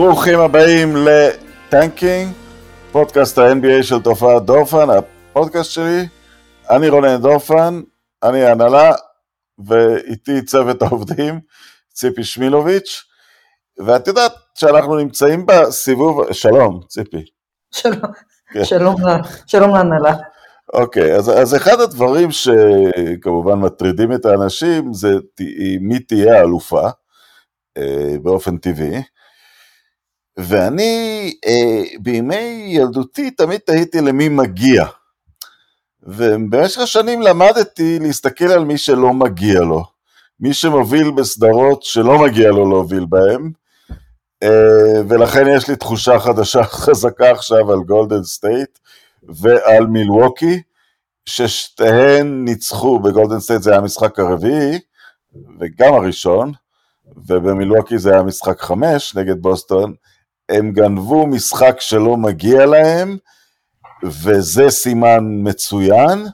ברוכים הבאים לטנקינג, פודקאסט ה-NBA של תופעת דורפן, הפודקאסט שלי. אני רונן דורפן, אני ההנהלה, ואיתי צוות העובדים, ציפי שמילוביץ', ואת יודעת שאנחנו נמצאים בסיבוב, שלום, ציפי. שלום, כן. שלום, שלום להנהלה. אוקיי, אז, אז אחד הדברים שכמובן מטרידים את האנשים זה מי תהיה האלופה, אה, באופן טבעי. ואני אה, בימי ילדותי תמיד תהיתי למי מגיע. ובמשך השנים למדתי להסתכל על מי שלא מגיע לו. מי שמוביל בסדרות שלא מגיע לו להוביל בהם, אה, ולכן יש לי תחושה חדשה חזקה עכשיו על גולדן סטייט ועל מילווקי, ששתיהן ניצחו, בגולדן סטייט זה היה המשחק הרביעי, וגם הראשון, ובמילווקי זה היה משחק חמש נגד בוסטון, הם גנבו משחק שלא מגיע להם, וזה סימן מצוין,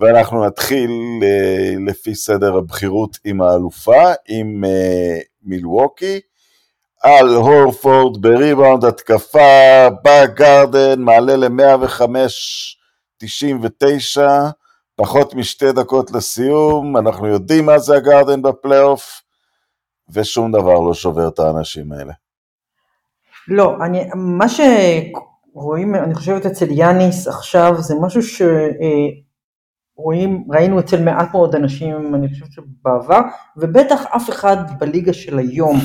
ואנחנו נתחיל אה, לפי סדר הבכירות עם האלופה, עם אה, מילווקי. על הורפורד בריבאונד התקפה בגרדן, מעלה ל-105-99, פחות משתי דקות לסיום, אנחנו יודעים מה זה הגרדן בפלייאוף, ושום דבר לא שובר את האנשים האלה. לא, אני, מה שרואים, אני חושבת אצל יאניס עכשיו, זה משהו שרואים, ראינו אצל מעט מאוד אנשים, אני חושבת שבעבר, ובטח אף אחד בליגה של היום,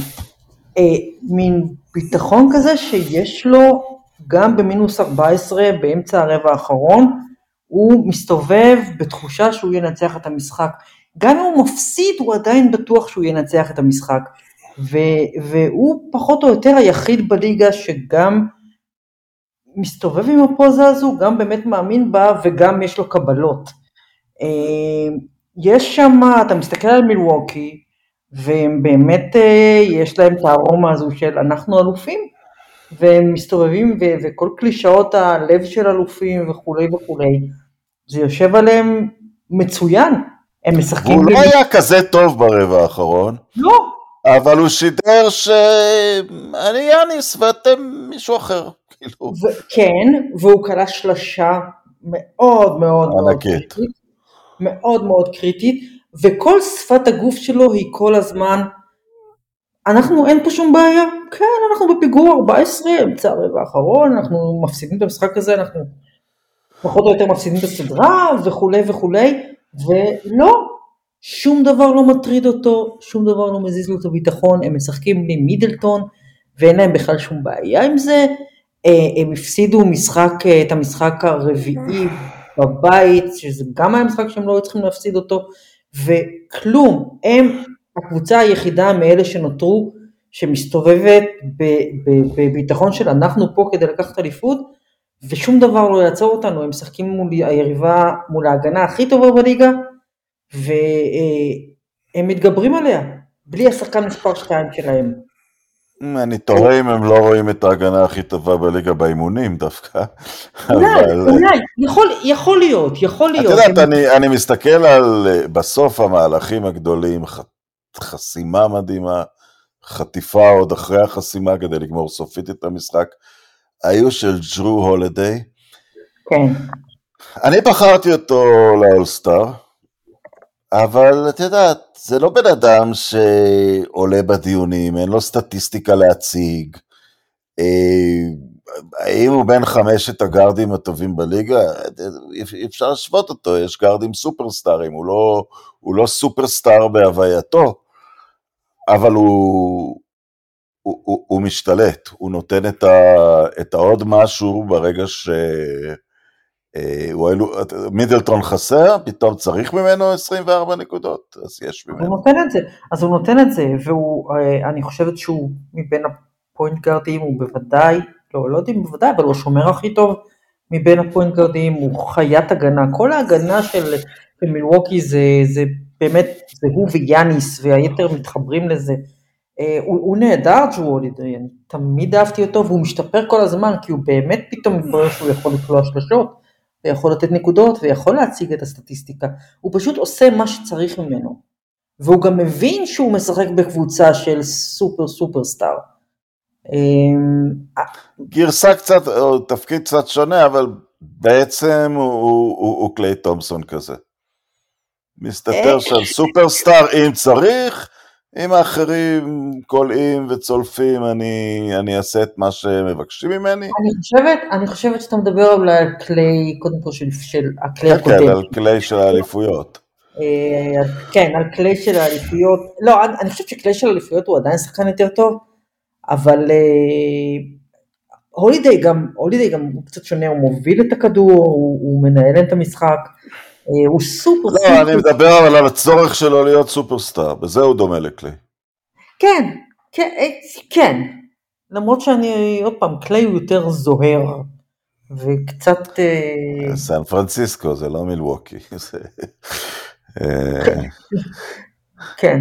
אה, מין ביטחון כזה שיש לו גם במינוס 14 באמצע הרבע האחרון, הוא מסתובב בתחושה שהוא ינצח את המשחק. גם אם הוא מפסיד, הוא עדיין בטוח שהוא ינצח את המשחק. ו, והוא פחות או יותר היחיד בליגה שגם מסתובב עם הפוזה הזו, גם באמת מאמין בה וגם יש לו קבלות. אה, יש שם, אתה מסתכל על מילווקי, והם באמת, אה, יש להם את הארומה הזו של אנחנו אלופים, והם מסתובבים ו- וכל קלישאות הלב של אלופים וכולי וכולי, זה יושב עליהם מצוין, הם משחקים... הוא לא היה כזה טוב ברבע האחרון. לא, אבל הוא שידר שאני יאניס ואתם מישהו אחר, כאילו. כן, והוא קלע שלשה מאוד מאוד מאוד קריטית, מאוד מאוד קריטית, וכל שפת הגוף שלו היא כל הזמן, אנחנו, אין פה שום בעיה, כן, אנחנו בפיגור 14, אמצע הרבע האחרון, אנחנו מפסידים את המשחק הזה, אנחנו פחות או יותר מפסידים את הסדרה וכולי וכולי, ולא, שום דבר לא מטריד אותו, שום דבר לא מזיז לו את הביטחון, הם משחקים בלי מידלטון ואין להם בכלל שום בעיה עם זה, אה, הם הפסידו משחק, אה, את המשחק הרביעי בבית, שזה גם היה משחק שהם לא היו צריכים להפסיד אותו, וכלום, הם הקבוצה היחידה מאלה שנותרו שמסתובבת בביטחון של אנחנו פה כדי לקחת אליפות, ושום דבר לא יעצור אותנו, הם משחקים מול היריבה, מול ההגנה הכי טובה בליגה, והם מתגברים עליה, בלי השחקן מספר 2 שלהם. אני תוהה אם הם לא רואים את ההגנה הכי טובה בליגה באימונים דווקא. אולי, אולי, יכול להיות, יכול להיות. את יודעת, אני מסתכל על בסוף המהלכים הגדולים, חסימה מדהימה, חטיפה עוד אחרי החסימה כדי לגמור סופית את המשחק, היו של ג'רו הולדיי. כן. אני בחרתי אותו לאולסטאר. אבל את יודעת, זה לא בן אדם שעולה בדיונים, אין לו סטטיסטיקה להציג. אה, האם הוא בין חמשת הגארדים הטובים בליגה? אי אפשר להשוות אותו, יש גארדים סופרסטארים, הוא לא, הוא לא סופרסטאר בהווייתו, אבל הוא, הוא, הוא, הוא משתלט, הוא נותן את, ה, את העוד משהו ברגע ש... אה, מידלטון חסר, פתאום צריך ממנו 24 נקודות, אז יש ממנו. הוא נותן את זה, אז הוא נותן את זה, ואני אה, חושבת שהוא מבין הפוינט גארדים, הוא בוודאי, לא, לא יודעים בוודאי, אבל הוא השומר הכי טוב מבין הפוינט גארדים, הוא חיית הגנה, כל ההגנה של מילווקי זה, זה באמת, זה הוא ויאניס, והיתר מתחברים לזה. אה, הוא, הוא נהדר ג'ו הולידיי, אני תמיד אהבתי אותו והוא משתפר כל הזמן כי הוא באמת פתאום מתברר שהוא יכול לקלוע שלשות. ויכול לתת נקודות ויכול להציג את הסטטיסטיקה, הוא פשוט עושה מה שצריך ממנו. והוא גם מבין שהוא משחק בקבוצה של סופר סופר סטאר. גרסה קצת, או תפקיד קצת שונה, אבל בעצם הוא, הוא, הוא, הוא קליי תומסון כזה. מסתתר שם סופרסטאר אם צריך, אם האחרים קולעים וצולפים, אני, אני אעשה את מה שמבקשים ממני. אני חושבת, אני חושבת שאתה מדבר אולי על כלי, קודם כל של, של הכלי כן, הקודם. כן, על כלי של האליפויות. אה, כן, על כלי של האליפויות. לא, אני חושבת שכלי של האליפויות הוא עדיין שחקן יותר טוב, אבל אה, הולידיי גם, הולידיי גם הוא קצת שונה, הוא מוביל את הכדור, הוא, הוא מנהל את המשחק. אה, הוא סופר לא, סופר. אני מדבר אבל על הצורך שלו להיות סופרסטאר, בזה הוא דומה לקליי. כן, כן, אה, כן. למרות שאני, עוד פעם, קליי הוא יותר זוהר, וקצת... אה, סן פרנסיסקו, זה לא מילווקי. כן.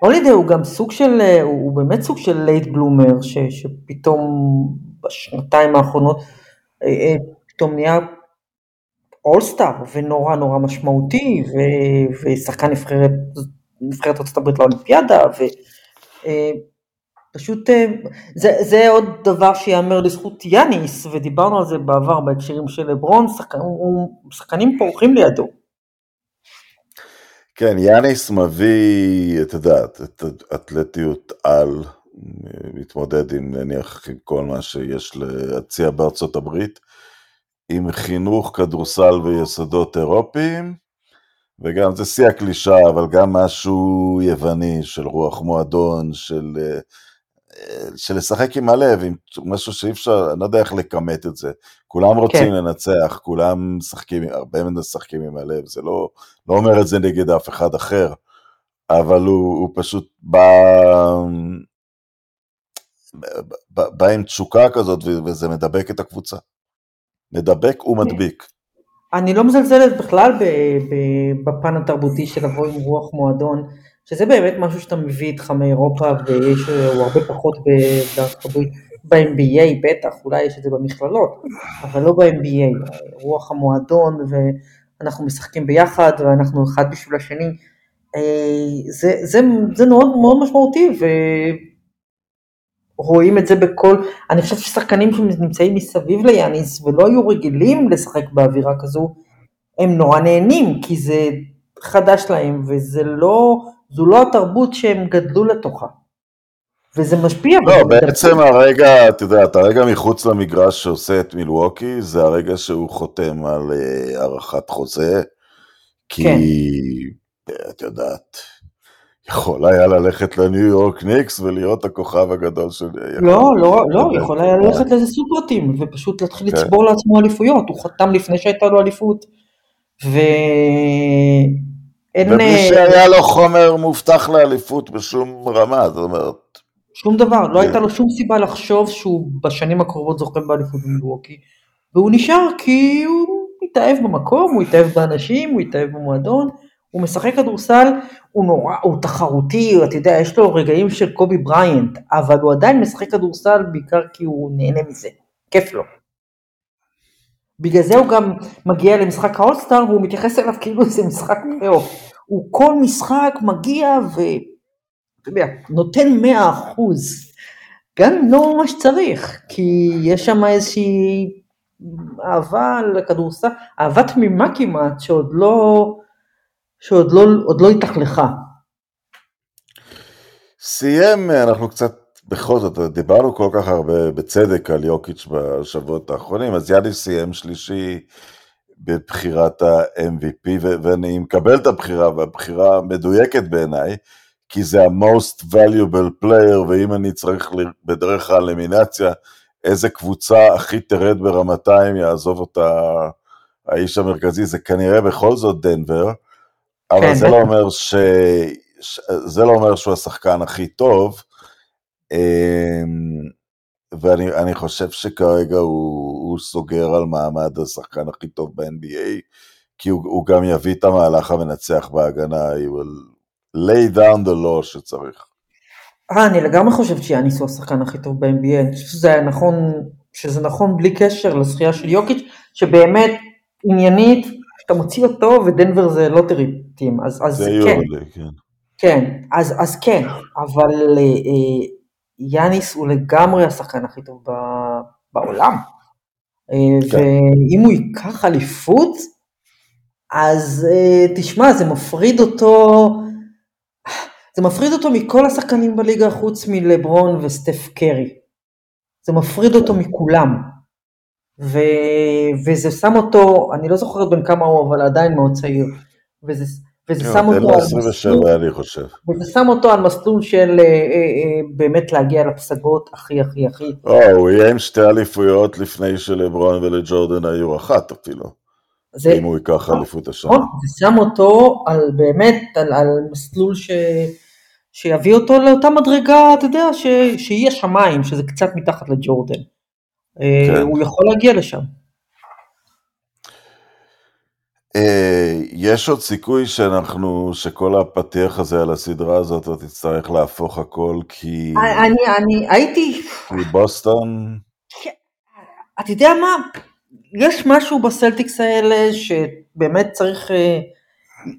הולידי הוא גם סוג של, הוא באמת סוג של late bloomer, שפתאום בשנתיים האחרונות פתאום נהיה אולסטאר ונורא נורא משמעותי ו- ושחקן נבחרת, נבחרת הברית לאולימפיאדה ופשוט אה, אה, זה, זה עוד דבר שיאמר לזכות יאניס ודיברנו על זה בעבר בהקשרים של לברון, שחקן, שחקנים פורחים לידו. כן, יאניס מביא, את יודעת, את אתלטיות על, מתמודד עם נניח עם כל מה שיש להציע בארצות הברית. עם חינוך כדורסל ויסודות אירופיים, וגם זה שיא הקלישה, אבל גם משהו יווני של רוח מועדון, של, אה, של לשחק עם הלב, עם משהו שאי אפשר, אני לא יודע איך לכמת את זה. כולם רוצים כן. לנצח, כולם משחקים, הרבה מהם משחקים עם הלב, זה לא, לא אומר את זה נגד אף אחד אחר, אבל הוא, הוא פשוט בא, בא, בא עם תשוקה כזאת, וזה מדבק את הקבוצה. מדבק ומדביק. אני לא מזלזלת בכלל בפן התרבותי של לבוא עם רוח מועדון, שזה באמת משהו שאתה מביא איתך מאירופה ויש הוא הרבה פחות בארצות הברית, ב-MBA בטח, אולי יש את זה במכללות, אבל לא ב-MBA, רוח המועדון ואנחנו משחקים ביחד ואנחנו אחד בשביל השני, אה, זה, זה, זה מאוד, מאוד משמעותי רואים את זה בכל, אני חושב ששחקנים שנמצאים מסביב ליאניס ולא היו רגילים לשחק באווירה כזו, הם נורא נהנים, כי זה חדש להם, וזה לא, זו לא התרבות שהם גדלו לתוכה. וזה משפיע. לא, בעצם. הרגע, את יודעת, הרגע מחוץ למגרש שעושה את מילווקי, זה הרגע שהוא חותם על uh, הארכת חוזה, כי, כן. את יודעת, יכול היה ללכת לניו יורק ניקס ולהיות הכוכב הגדול של... לא, לא, לא, יכול היה ללכת לאיזה סופרטים ופשוט להתחיל כן. לצבור לעצמו אליפויות, הוא חתם לפני שהייתה לו אליפות. ו... ובלי אה, שהיה לו חומר מובטח לאליפות בשום רמה, זאת אומרת... שום דבר, לא הייתה לו שום סיבה לחשוב שהוא בשנים הקרובות זוכה באליפות במילווקי, והוא נשאר כי הוא התאהב במקום, הוא התאהב באנשים, הוא התאהב במועדון, הוא משחק כדורסל, הוא נורא, הוא תחרותי, אתה יודע, יש לו רגעים של קובי בריינט, אבל הוא עדיין משחק כדורסל בעיקר כי הוא נהנה מזה, כיף לו. בגלל זה הוא גם מגיע למשחק האולסטאר והוא מתייחס אליו כאילו זה משחק פלייאוף. הוא כל משחק מגיע ואתה יודע, נותן מאה אחוז. גם אם לא ממש צריך, כי יש שם איזושהי אהבה לכדורסל, אהבה תמימה כמעט, שעוד לא, שעוד לא, לא התאכלכה. סיים, אנחנו קצת, בכל זאת, דיברנו כל כך הרבה בצדק על יוקיץ' בשבועות האחרונים, אז יאניס סיים שלישי בבחירת ה-MVP, ואני מקבל את הבחירה, והבחירה מדויקת בעיניי, כי זה ה-most valuable player, ואם אני צריך בדרך האלימינציה, איזה קבוצה הכי תרד ברמתה אם יעזוב אותה האיש המרכזי, זה כנראה בכל זאת דנבר. אבל כן, זה, לא אומר ש... זה לא אומר שהוא השחקן הכי טוב, אמ, ואני חושב שכרגע הוא, הוא סוגר על מעמד השחקן הכי טוב ב-NBA, כי הוא, הוא גם יביא את המהלך המנצח בהגנה, he will lay down the law שצריך. אה, אני לגמרי חושבת שיאניס הוא השחקן הכי טוב ב-NBA, אני חושבת שזה נכון, שזה נכון בלי קשר לזכייה של יוקיץ', שבאמת עניינית אתה מוציא אותו ודנבר זה lottery team, אז, אז זה כן. יורלי, כן. כן, אז, אז כן, אבל אה, אה, יאניס הוא לגמרי השחקן הכי טוב בעולם. כן. ואם הוא ייקח אליפות, אז תשמע, זה מפריד אותו, זה מפריד אותו מכל השחקנים בליגה חוץ מלברון וסטף קרי. זה מפריד אותו מכולם. ו... וזה שם אותו, אני לא זוכרת בין כמה הוא, אבל עדיין מאוד צעיר. וזה, וזה שם אותו על מסלול, אני חושב. וזה שם אותו על מסלול של אה, אה, אה, באמת להגיע לפסגות הכי הכי הכי. או, הוא יהיה עם שתי אליפויות לפני שלברון ולג'ורדן היו אחת אפילו. זה, אם הוא ייקח אליפות השנה. נכון, זה שם אותו על באמת, על, על מסלול ש... שיביא אותו לאותה מדרגה, אתה יודע, ש... שהיא השמיים, שזה קצת מתחת לג'ורדן. כן. הוא יכול להגיע לשם. אה, יש עוד סיכוי שאנחנו, שכל הפתיח הזה על הסדרה הזאת, אתה תצטרך להפוך הכל כי... אני, אני הייתי... כי בוסטון... כן. אתה יודע מה? יש משהו בסלטיקס האלה שבאמת צריך... אה,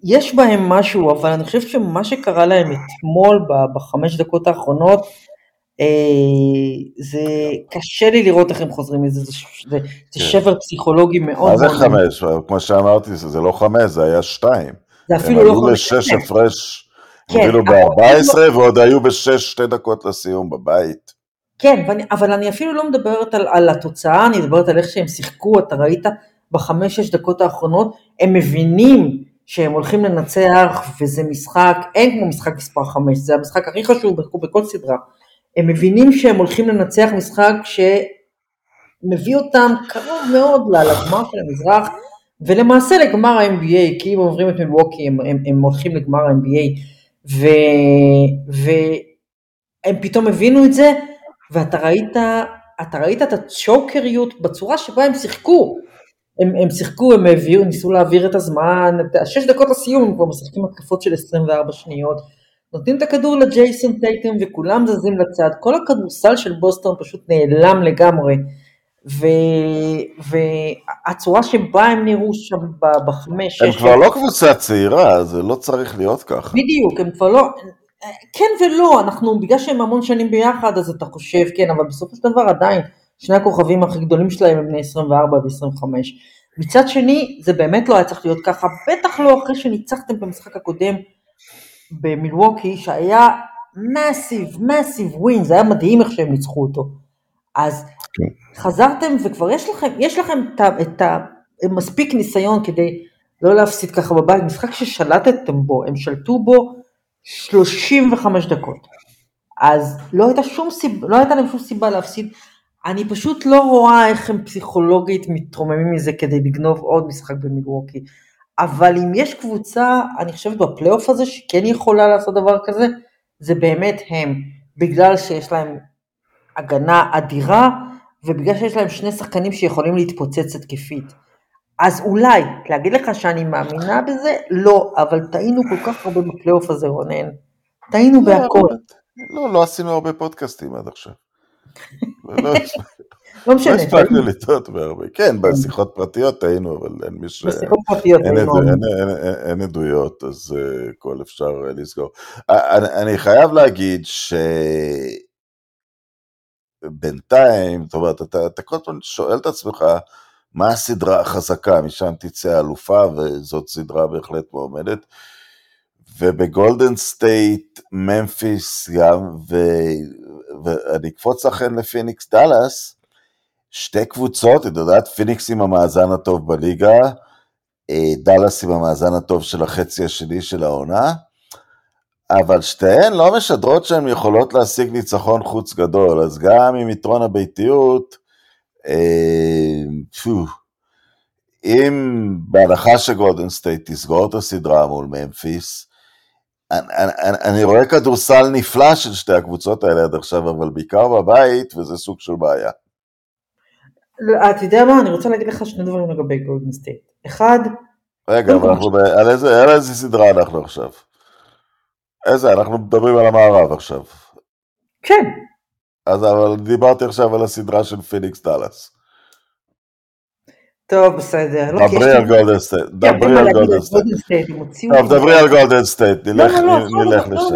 יש בהם משהו, אבל אני חושב שמה שקרה להם אתמול בחמש דקות האחרונות, אה, זה קשה לי לראות איך הם חוזרים מזה, זה, זה, זה כן. שבר פסיכולוגי מאוד מה זה חמש? כמו שאמרתי, זה לא חמש, זה היה שתיים. זה אפילו לא חמש. הם עלו לשש הפרש, אפילו ב-14, לא... ועוד היו בשש שתי דקות לסיום בבית. כן, ואני, אבל אני אפילו לא מדברת על, על התוצאה, אני מדברת על איך שהם שיחקו, אתה ראית בחמש-שש דקות האחרונות, הם מבינים שהם הולכים לנצח, וזה משחק, אין כמו משחק מספר חמש, זה המשחק הכי חשוב בכל סדרה. הם מבינים שהם הולכים לנצח משחק שמביא אותם קרוב מאוד לגמר של המזרח, ולמעשה לגמר ה-NBA, כי אם עוברים את מלווקי הם, הם, הם הולכים לגמר ה-NBA, ו, והם פתאום הבינו את זה, ואתה ראית, אתה ראית את הצ'וקריות בצורה שבה הם שיחקו. הם, הם שיחקו, הם הביאו, ניסו להעביר את הזמן, שש דקות לסיום הם כבר משחקים התקפות של 24 שניות. נותנים את הכדור לג'ייסון טייטם וכולם זזים לצד, כל הכדורסל של בוסטון פשוט נעלם לגמרי. ו... והצורה שבה הם נראו שם בחמש. הם כבר לא קבוצה צעירה, זה לא צריך להיות ככה. בדיוק, הם כבר לא... כן ולא, אנחנו, בגלל שהם המון שנים ביחד, אז אתה חושב, כן, אבל בסופו של דבר עדיין, שני הכוכבים הכי גדולים שלהם הם בני 24 ו-25. מצד שני, זה באמת לא היה צריך להיות ככה, בטח לא אחרי שניצחתם במשחק הקודם במילווקי שהיה מאסיב, מאסיב ווין, זה היה מדהים איך שהם ניצחו אותו. אז כן. חזרתם וכבר יש לכם, יש לכם את, את ה... מספיק ניסיון כדי לא להפסיד ככה בבית, משחק ששלטתם בו, הם שלטו בו 35 דקות. אז לא הייתה, שום סיבה, לא הייתה להם שום סיבה להפסיד. אני פשוט לא רואה איך הם פסיכולוגית מתרוממים מזה כדי לגנוב עוד משחק במילווקי. אבל אם יש קבוצה, אני חושבת בפלייאוף הזה, שכן יכולה לעשות דבר כזה, זה באמת הם, בגלל שיש להם הגנה אדירה, ובגלל שיש להם שני שחקנים שיכולים להתפוצץ התקפית. אז אולי, להגיד לך שאני מאמינה בזה? לא, אבל טעינו כל כך הרבה בפלייאוף הזה, רונן. טעינו לא, בהכל. לא, לא עשינו הרבה פודקאסטים עד עכשיו. לא, לא משנה. לא הספקנו לטעות בהרבה. כן, בשיחות פרטיות היינו, אבל אין מי ש... בשיחות פרטיות היינו. אין עדויות, אז הכל אה, אפשר אה, לסגור. אני חייב להגיד שבינתיים, זאת אומרת, אתה כל הזמן שואל את עצמך, מה הסדרה החזקה, משם תצא אלופה, וזאת סדרה בהחלט מועמדת. ובגולדן סטייט, ממפיס גם. ואני אקפוץ לכן לפיניקס דאלאס, שתי קבוצות, את יודעת, פיניקס עם המאזן הטוב בליגה, אה, דאלאס עם המאזן הטוב של החצי השני של העונה, אבל שתיהן לא משדרות שהן יכולות להשיג ניצחון חוץ גדול, אז גם עם יתרון הביתיות, אה, אם בהנחה שגולדן סטייט תסגור את הסדרה מול ממפיס, אני, אני, אני רואה כדורסל נפלא של שתי הקבוצות האלה עד עכשיו, אבל בעיקר בבית, וזה סוג של בעיה. לא, אתה יודע מה, אני רוצה להגיד לך שני דברים לגבי גולדן סטייט. אחד... רגע, אבל אנחנו, על איזה, על איזה סדרה אנחנו עכשיו? איזה, אנחנו מדברים על המערב עכשיו. כן. אז אבל דיברתי עכשיו על הסדרה של פיניקס דאלאס. טוב, בסדר. לא, דברי על גולדן סטייט. דברי על גולדן סטייט. טוב, דברי על גולדן סטייט. נלך לשם.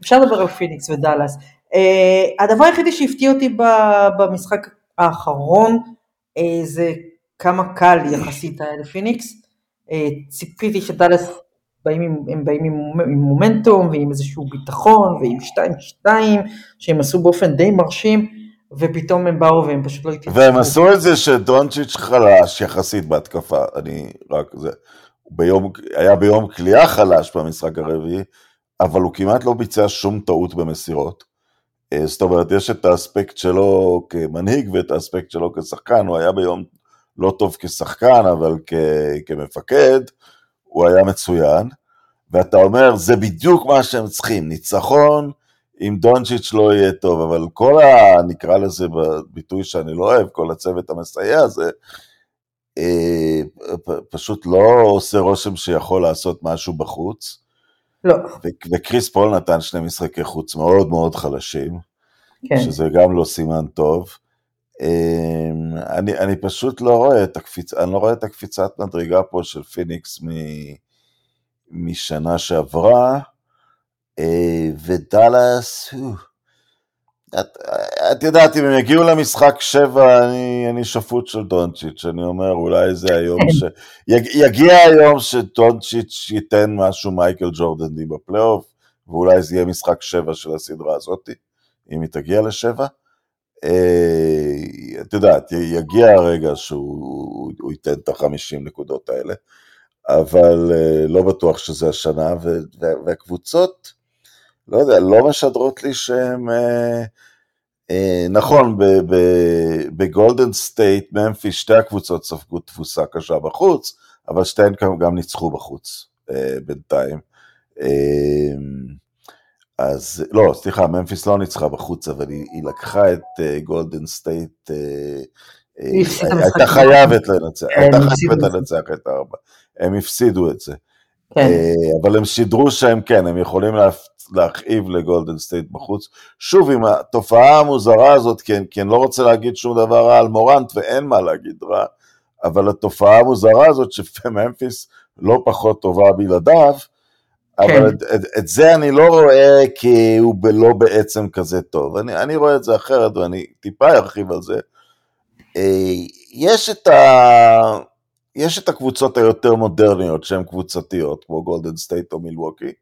אפשר לדבר על פיניקס ודאלאס. אה, הדבר היחידי שהפתיע אותי במשחק האחרון אה, זה כמה קל יחסית היה לפיניקס. אה, ציפיתי שדאלאס באים הם באים עם, עם מומנטום ועם איזשהו ביטחון ועם 2-2 שהם עשו באופן די מרשים ופתאום הם באו והם פשוט לא התייחסו. והם עשו את זה שדונצ'יץ' חלש יחסית בהתקפה, אני רק זה, ביום, היה ביום כליאה חלש במשחק הרביעי, אבל הוא כמעט לא ביצע שום טעות במסירות. אה, זאת אומרת, יש את האספקט שלו כמנהיג ואת האספקט שלו כשחקן, הוא היה ביום לא טוב כשחקן, אבל כ- כמפקד, הוא היה מצוין. ואתה אומר, זה בדיוק מה שהם צריכים, ניצחון, אם דונצ'יץ' לא יהיה טוב, אבל כל ה... נקרא לזה בביטוי שאני לא אוהב, כל הצוות המסייע הזה, אה, פשוט לא עושה רושם שיכול לעשות משהו בחוץ. לא. וקריס פול נתן שני משחקי חוץ מאוד מאוד חלשים, כן. שזה גם לא סימן טוב. אמ, אני, אני פשוט לא רואה את הקפיצ... אני לא רואה את הקפיצת מדרגה פה של פיניקס מ... משנה שעברה, אה, ודאלאס, את, את יודעת, אם הם יגיעו למשחק שבע, אני, אני שפוט של דונצ'יץ', אני אומר, אולי זה היום ש... יג, יגיע היום שדונצ'יץ' ייתן משהו מייקל ג'ורדני בפלייאוף, ואולי זה יהיה משחק שבע של הסדרה הזאת, אם היא תגיע לשבע. אה, את יודעת, יגיע הרגע שהוא ייתן את החמישים נקודות האלה, אבל אה, לא בטוח שזה השנה, והקבוצות, לא יודע, לא משדרות לי שהן... אה, אה, נכון, בגולדן סטייט, ממפיס, שתי הקבוצות ספגו תבוסה קשה בחוץ, אבל שתיהן גם ניצחו בחוץ אה, בינתיים. אה, אז לא, סליחה, ממפיס לא ניצחה בחוץ, אבל היא, היא לקחה את גולדן סטייט, הייתה חייבת לנצח, הייתה חייבת לנצח את הארבע. הם הפסידו את זה. כן. אבל הם שידרו שהם כן, הם יכולים להכאיב לגולדן סטייט בחוץ. שוב, עם התופעה המוזרה הזאת, כן, כי אני לא רוצה להגיד שום דבר רע על מורנט, ואין מה להגיד רע, אבל התופעה המוזרה הזאת שממפיס לא פחות טובה בלעדיו, כן. אבל את, את, את זה אני לא רואה כי הוא לא בעצם כזה טוב. אני, אני רואה את זה אחרת, ואני טיפה ארחיב על זה. אה, יש את ה... יש את הקבוצות היותר מודרניות שהן קבוצתיות, כמו גולדן סטייט או מילווקי,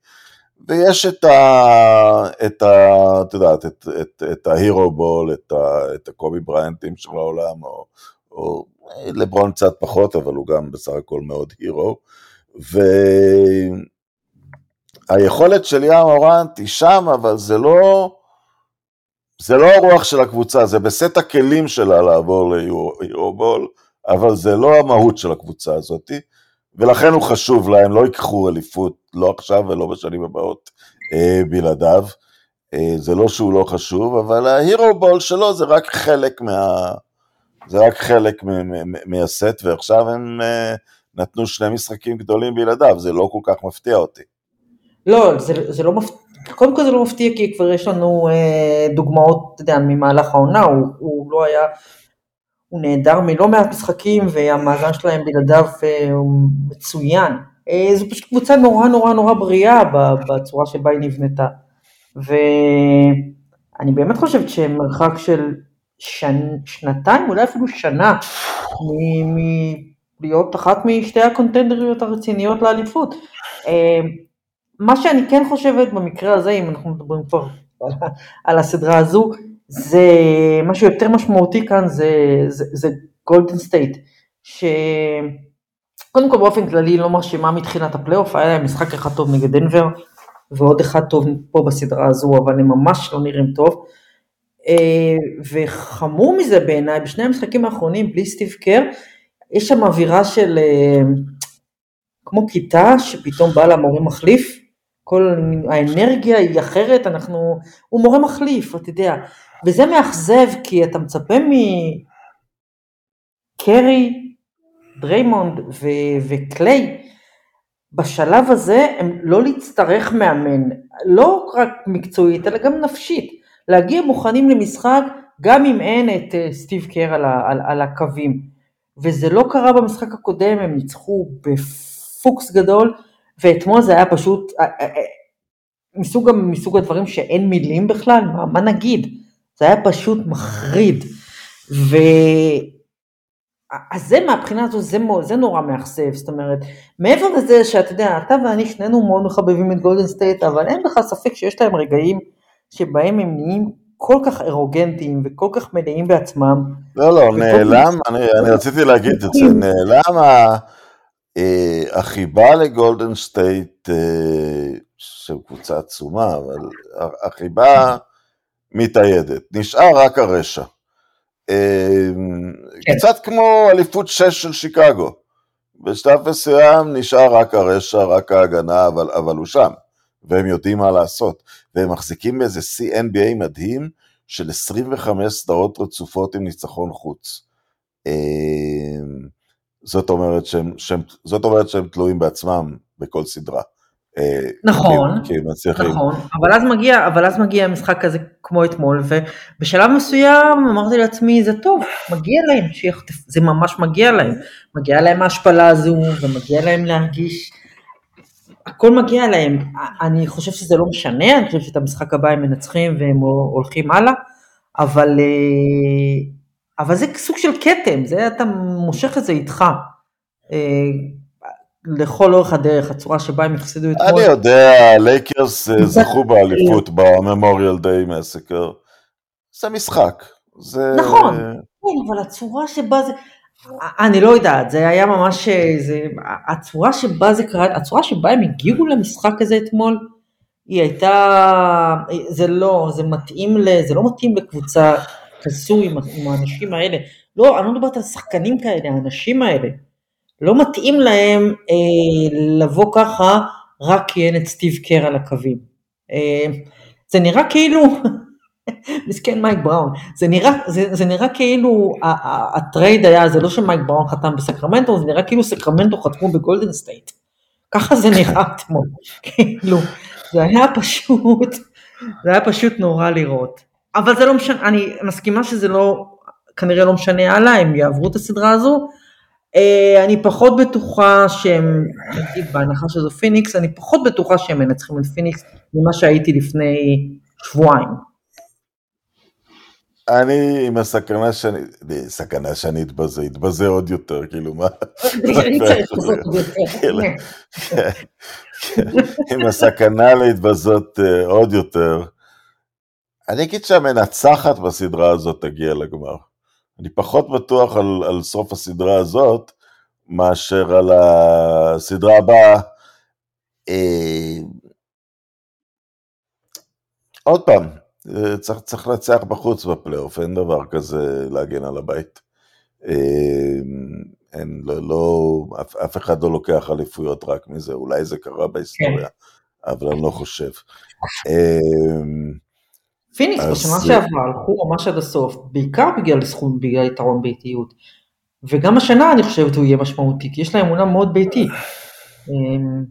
ויש את ה... את ה... את יודעת, את, את, את ההירו בול, את, ה, את הקובי בריינטים של העולם, או, או לברון קצת פחות, אבל הוא גם בסך הכל מאוד הירו, והיכולת של ים אורנט היא שם, אבל זה לא... זה לא הרוח של הקבוצה, זה בסט הכלים שלה לעבור להירו בול, אבל זה לא המהות של הקבוצה הזאתי. ולכן הוא חשוב להם, לא ייקחו אליפות, לא עכשיו ולא בשנים הבאות אה, בלעדיו. אה, זה לא שהוא לא חשוב, אבל ההירו בול שלו זה רק חלק מה... זה רק חלק מהסט, ועכשיו הם אה, נתנו שני משחקים גדולים בלעדיו, זה לא כל כך מפתיע אותי. לא, זה, זה לא מפתיע, קודם כל זה לא מפתיע כי כבר יש לנו אה, דוגמאות, אתה יודע, ממהלך העונה, הוא, הוא לא היה הוא נהדר מלא מעט משחקים והמאזן שלהם בלעדיו אה, הוא מצוין. אה, זו פשוט קבוצה נורא נורא נורא בריאה בצורה שבה היא נבנתה. ואני באמת חושבת שמרחק של שנ... שנתיים, אולי אפילו שנה, מלהיות אחת משתי הקונטנדריות הרציניות לאליפות. אה, מה שאני כן חושבת במקרה הזה, אם אנחנו מדברים כבר על הסדרה הזו, זה, מה שיותר משמעותי כאן זה, זה, זה גולדן סטייט, שקודם כל באופן כללי לא מרשימה מתחילת הפלייאוף, היה להם משחק אחד טוב נגד דנבר, ועוד אחד טוב פה בסדרה הזו, אבל הם ממש לא נראים טוב. אה, וחמור מזה בעיניי, בשני המשחקים האחרונים, בלי סטיב קר, יש שם אווירה של אה, כמו כיתה שפתאום בא לה מורה מחליף, כל האנרגיה היא אחרת, אנחנו, הוא מורה מחליף, אתה יודע, וזה מאכזב כי אתה מצפה מקרי, דריימונד ו- וקליי, בשלב הזה הם לא להצטרך מאמן, לא רק מקצועית אלא גם נפשית, להגיע מוכנים למשחק גם אם אין את אה, סטיב קר על, על, על הקווים. וזה לא קרה במשחק הקודם, הם ניצחו בפוקס גדול, ואתמול זה היה פשוט אה, אה, מסוג, מסוג הדברים שאין מילים בכלל, מה, מה נגיד? זה היה פשוט מחריד. ו... אז זה מהבחינה הזו, זה, זה נורא מאכזב, זאת אומרת, מעבר לזה שאתה יודע, אתה ואני שנינו מאוד מחבבים את גולדן סטייט, אבל אין בכלל ספק שיש להם רגעים שבהם הם נהיים כל כך ארוגנטיים וכל כך מלאים בעצמם. לא, לא, נעלם, אני, אני רציתי להגיד את זה, נעלם אה, החיבה לגולדן סטייט, אה, של קבוצה עצומה, אבל החיבה מתאיידת, נשאר רק הרשע. אה, כן. קצת כמו אליפות 6 של שיקגו. בשלב מסוים נשאר רק הרשע, רק ההגנה, אבל, אבל הוא שם, והם יודעים מה לעשות. והם מחזיקים באיזה שיא NBA מדהים של 25 סדרות רצופות עם ניצחון חוץ. זאת אומרת שהם, שהם, זאת אומרת שהם תלויים בעצמם בכל סדרה. אה, נכון, כי הם מצליחים. נכון, אבל אז מגיע, אבל אז מגיע משחק כזה כמו אתמול, ובשלב מסוים אמרתי לעצמי, זה טוב, מגיע להם, שיחטף, זה ממש מגיע להם, מגיע להם ההשפלה הזו, ומגיע להם להרגיש, הכל מגיע להם, אני חושב שזה לא משנה, אני חושב שאת המשחק הבא הם מנצחים והם הולכים הלאה, אבל אה, אבל זה סוג של כתם, זה אתה מושך את זה איתך. אה, לכל אורך הדרך, הצורה שבה הם הפסידו אתמול. אני יודע, לייקרס אה, זכו באליפות ב Memorial Day Massacre. זה משחק. זה... נכון, כן, אבל הצורה שבה זה... אני לא יודעת, זה היה ממש... זה... הצורה שבה זה קרה, הצורה שבה הם הגיעו למשחק הזה אתמול, היא הייתה... זה לא, זה מתאים ל... זה לא מתאים לקבוצה כזו עם, עם האנשים האלה. לא, אני לא מדברת על שחקנים כאלה, האנשים האלה. לא מתאים להם אה, לבוא ככה רק כי אין את סטיב קר על הקווים. אה, זה נראה כאילו, מסכן מייק בראון, זה נראה, זה, זה נראה כאילו ה trade היה, זה לא שמייק בראון חתם בסקרמנטו, זה נראה כאילו סקרמנטו חתמו בגולדן סטייט. ככה זה נראה אתמול, כאילו, זה היה פשוט, זה היה פשוט נורא לראות. אבל זה לא משנה, אני מסכימה שזה לא, כנראה לא משנה הלאה, הם יעברו את הסדרה הזו. אה, אני פחות בטוחה שהם, בהנחה שזו פיניקס, אני פחות בטוחה שהם מנצחים את פיניקס ממה שהייתי לפני שבועיים. אני עם הסכנה שאני, סכנה שאני אתבזה, אתבזה עוד יותר, כאילו מה? עם הסכנה להתבזות אה, עוד יותר. אני אגיד שהמנצחת בסדרה הזאת תגיע לגמר. אני פחות בטוח על, על סוף הסדרה הזאת, מאשר על הסדרה הבאה. אה, עוד פעם, אה, צריך, צריך לנצח בחוץ בפלייאוף, אין דבר כזה להגן על הבית. אה, אין, לא, לא, אף, אף אחד לא לוקח אליפויות רק מזה, אולי זה קרה בהיסטוריה, כן. אבל אני לא חושב. אה, פיניקס בשנה שעברה הלכו ממש עד הסוף, בעיקר בגלל סכום, בגלל יתרון ביתיות. וגם השנה אני חושבת הוא יהיה משמעותי, כי יש לה אמונה מאוד ביתית. אמ,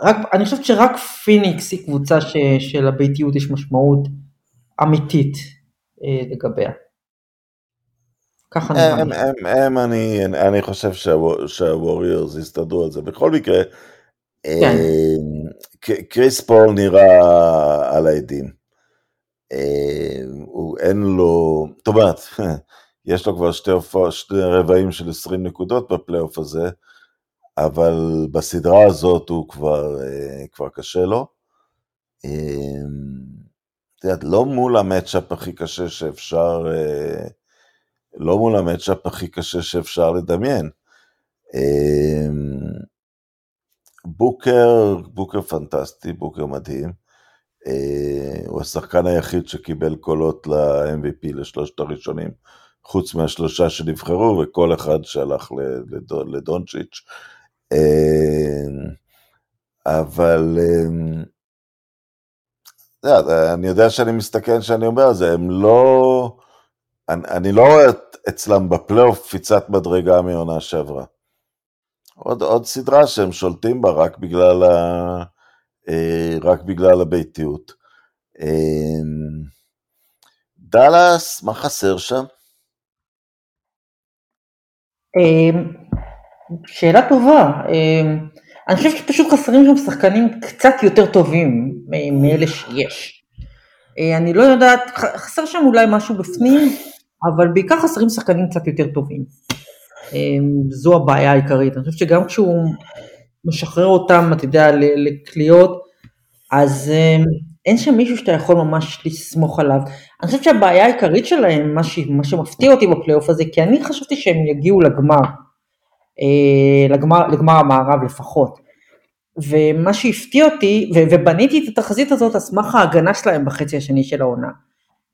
רק, אני חושבת שרק פיניקס היא קבוצה ש, שלביתיות יש משמעות אמיתית אה, לגביה. ככה נראה לי. הם, הם, אני, אני חושב שהווריורס יסתדרו על זה. בכל מקרה, כן. אה, קריס פול נראה על העדים. אה, הוא אין לו, זאת אומרת, יש לו כבר שתי, שתי רבעים של 20 נקודות בפלייאוף הזה, אבל בסדרה הזאת הוא כבר, אה, כבר קשה לו. אה, את יודעת, לא מול המצ'אפ הכי קשה שאפשר, לא מול המצ'אפ הכי קשה שאפשר לדמיין. בוקר, בוקר פנטסטי, בוקר מדהים. אה, הוא השחקן היחיד שקיבל קולות ל-MVP לשלושת הראשונים, חוץ מהשלושה שנבחרו, וכל אחד שהלך לדונצ'יץ'. אה, אבל אה, אני יודע שאני מסתכל שאני אומר זה, הם לא... אני, אני לא רואה אצלם בפלייאוף קפיצת מדרגה מעונה שעברה. עוד, עוד סדרה שהם שולטים בה רק בגלל ה... אה, רק בגלל הביתיות. אה, דאלאס, מה חסר שם? שאלה טובה. אני חושבת שפשוט חסרים שם שחקנים קצת יותר טובים מאלה שיש. אני לא יודעת, חסר שם אולי משהו בפנים, אבל בעיקר חסרים שחקנים קצת יותר טובים. זו הבעיה העיקרית. אני חושבת שגם כשהוא משחרר אותם, אתה יודע, לקליעות, אז אין שם מישהו שאתה יכול ממש לסמוך עליו. אני חושבת שהבעיה העיקרית שלהם, מה, ש, מה שמפתיע אותי בפלייאוף הזה, כי אני חשבתי שהם יגיעו לגמר, אה, לגמר, לגמר המערב לפחות. ומה שהפתיע אותי, ו, ובניתי את התחזית הזאת על סמך ההגנה שלהם בחצי השני של העונה.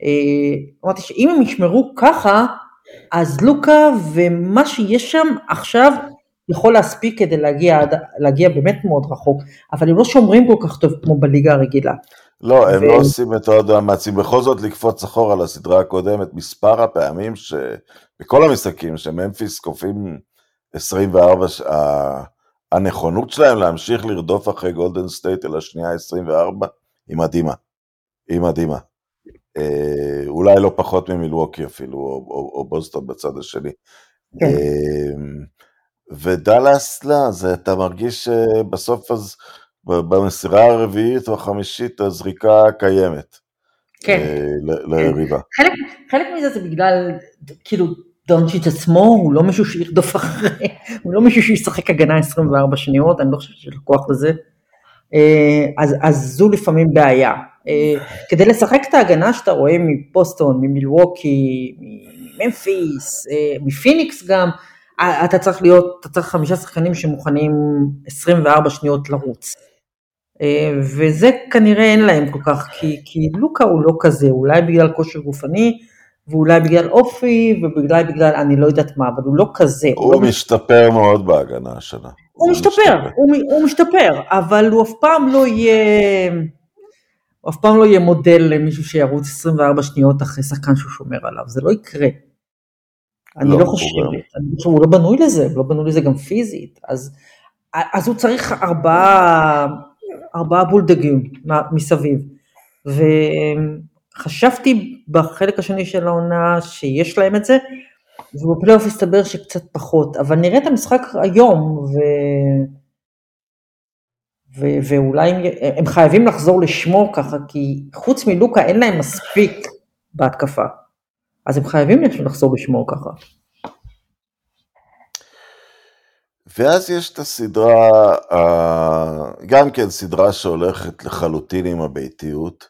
אה, אמרתי שאם הם ישמרו ככה, אז לוקה ומה שיש שם עכשיו יכול להספיק כדי להגיע, להגיע באמת מאוד רחוק, אבל הם לא שומרים כל כך טוב כמו בליגה הרגילה. לא, הם ו... לא עושים את עוד המאמצים. בכל זאת לקפוץ אחורה לסדרה הקודמת, מספר הפעמים שבכל המשחקים שממפיס קופאים 24, הנכונות שלהם להמשיך לרדוף אחרי גולדן סטייט אל השנייה 24, היא מדהימה. היא מדהימה. אה, אולי לא פחות ממילווקי אפילו, או, או, או בוסטון בצד השני. כן. אה, ודאלאס, לא, זה, אתה מרגיש שבסוף אז במסירה הרביעית או החמישית הזריקה קיימת. כן. אה, ליריבה. חלק, חלק מזה זה בגלל, כאילו, דונצ'יץ' עצמו הוא לא מישהו שירדוף אחרי, הוא לא מישהו שישחק הגנה 24 שניות, אני לא חושבת שיש לו כוח לזה. אה, אז, אז זו לפעמים בעיה. אה, כדי לשחק את ההגנה שאתה רואה מפוסטון, ממילווקי, ממפיס, מפיניקס גם, אתה צריך להיות, אתה צריך חמישה שחקנים שמוכנים 24 שניות לרוץ. אה, וזה כנראה אין להם כל כך, כי, כי לוקה הוא לא כזה, אולי בגלל כושר גופני, ואולי בגלל אופי, ובגלל בגלל אני לא יודעת מה, אבל הוא לא כזה. הוא, הוא לא משתפר מאוד בהגנה השנה. הוא, הוא משתפר, משתפר. הוא, הוא משתפר, אבל הוא אף פעם לא יהיה, הוא אף פעם לא יהיה מודל למישהו שירוץ 24 שניות אחרי שחקן שהוא שומר עליו, זה לא יקרה. אני לא, לא חושבת, אני חושב, הוא לא בנוי לזה, הוא לא בנוי לזה גם פיזית, אז, אז הוא צריך ארבעה, ארבעה בולדגים מסביב, וחשבתי בחלק השני של העונה שיש להם את זה, ובפלייאוף הסתבר שקצת פחות, אבל נראה את המשחק היום, ו... ו- ואולי הם, הם חייבים לחזור לשמור ככה, כי חוץ מלוקה אין להם מספיק בהתקפה. אז הם חייבים לחזור לשמור ככה. ואז יש את הסדרה, גם כן סדרה שהולכת לחלוטין עם הביתיות.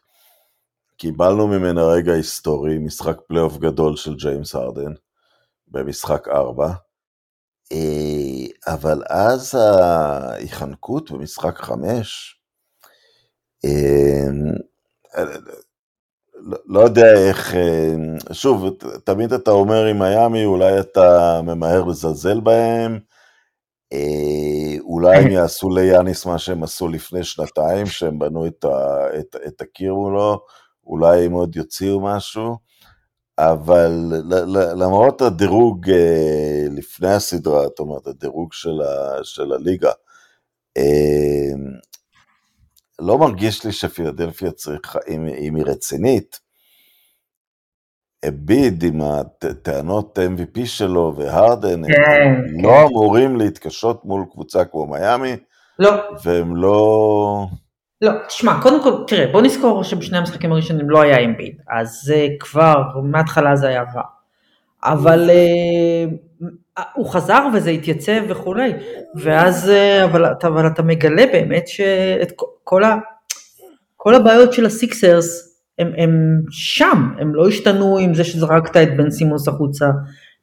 קיבלנו ממנה רגע היסטורי, משחק פלייאוף גדול של ג'יימס הרדן, במשחק 4. אה, אבל אז ההיחנקות במשחק 5, לא, לא יודע איך, אה, שוב, תמיד אתה אומר עם מיאמי, אולי אתה ממהר לזלזל בהם, אה, אולי הם יעשו ליאניס מה שהם עשו לפני שנתיים, שהם בנו את, ה, את, את הקיר מולו, אולי הם עוד יוציאו משהו, אבל למרות הדירוג אה, לפני הסדרה, זאת אומרת, הדירוג של, ה, של הליגה, לא מרגיש לי שפילדלפיה צריכה, אם, אם היא רצינית, אביד עם הטענות MVP שלו והרדן, כן, הם כן. לא אמורים להתקשות מול קבוצה כמו מיאמי, לא. והם לא... לא, תשמע, קודם כל, תראה, בוא נזכור שבשני המשחקים הראשונים לא היה אמביד, אז זה כבר, מההתחלה זה היה רע. אבל uh, הוא חזר וזה התייצב וכולי, ואז, uh, אבל, אבל אתה מגלה באמת שאת כל, ה, כל הבעיות של הסיקסרס הם, הם שם, הם לא השתנו עם זה שזרקת את בן סימוס החוצה,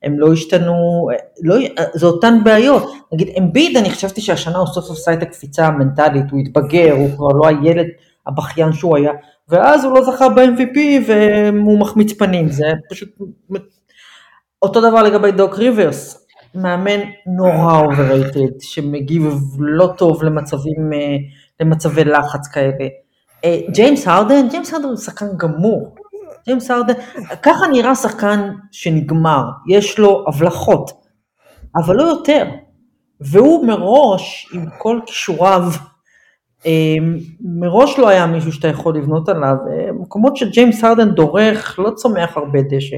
הם לא השתנו, לא, זה אותן בעיות. נגיד אמביד, אני חשבתי שהשנה הוא סוף סוף עשה את הקפיצה המנטלית, הוא התבגר, הוא כבר לא הילד הבכיין שהוא היה, ואז הוא לא זכה ב-MVP והוא מחמיץ פנים, זה פשוט... אותו דבר לגבי דוק ריברס, מאמן נורא overrated, שמגיב לא טוב למצבים, אה, למצבי לחץ כאלה. אה, ג'יימס הרדן, ג'יימס הרדן הוא שחקן גמור. ג'יימס הרדן, ככה נראה שחקן שנגמר, יש לו הבלחות, אבל לא יותר. והוא מראש, עם כל כישוריו, אה, מראש לא היה מישהו שאתה יכול לבנות עליו. מקומות שג'יימס הרדן דורך, לא צומח הרבה דשא.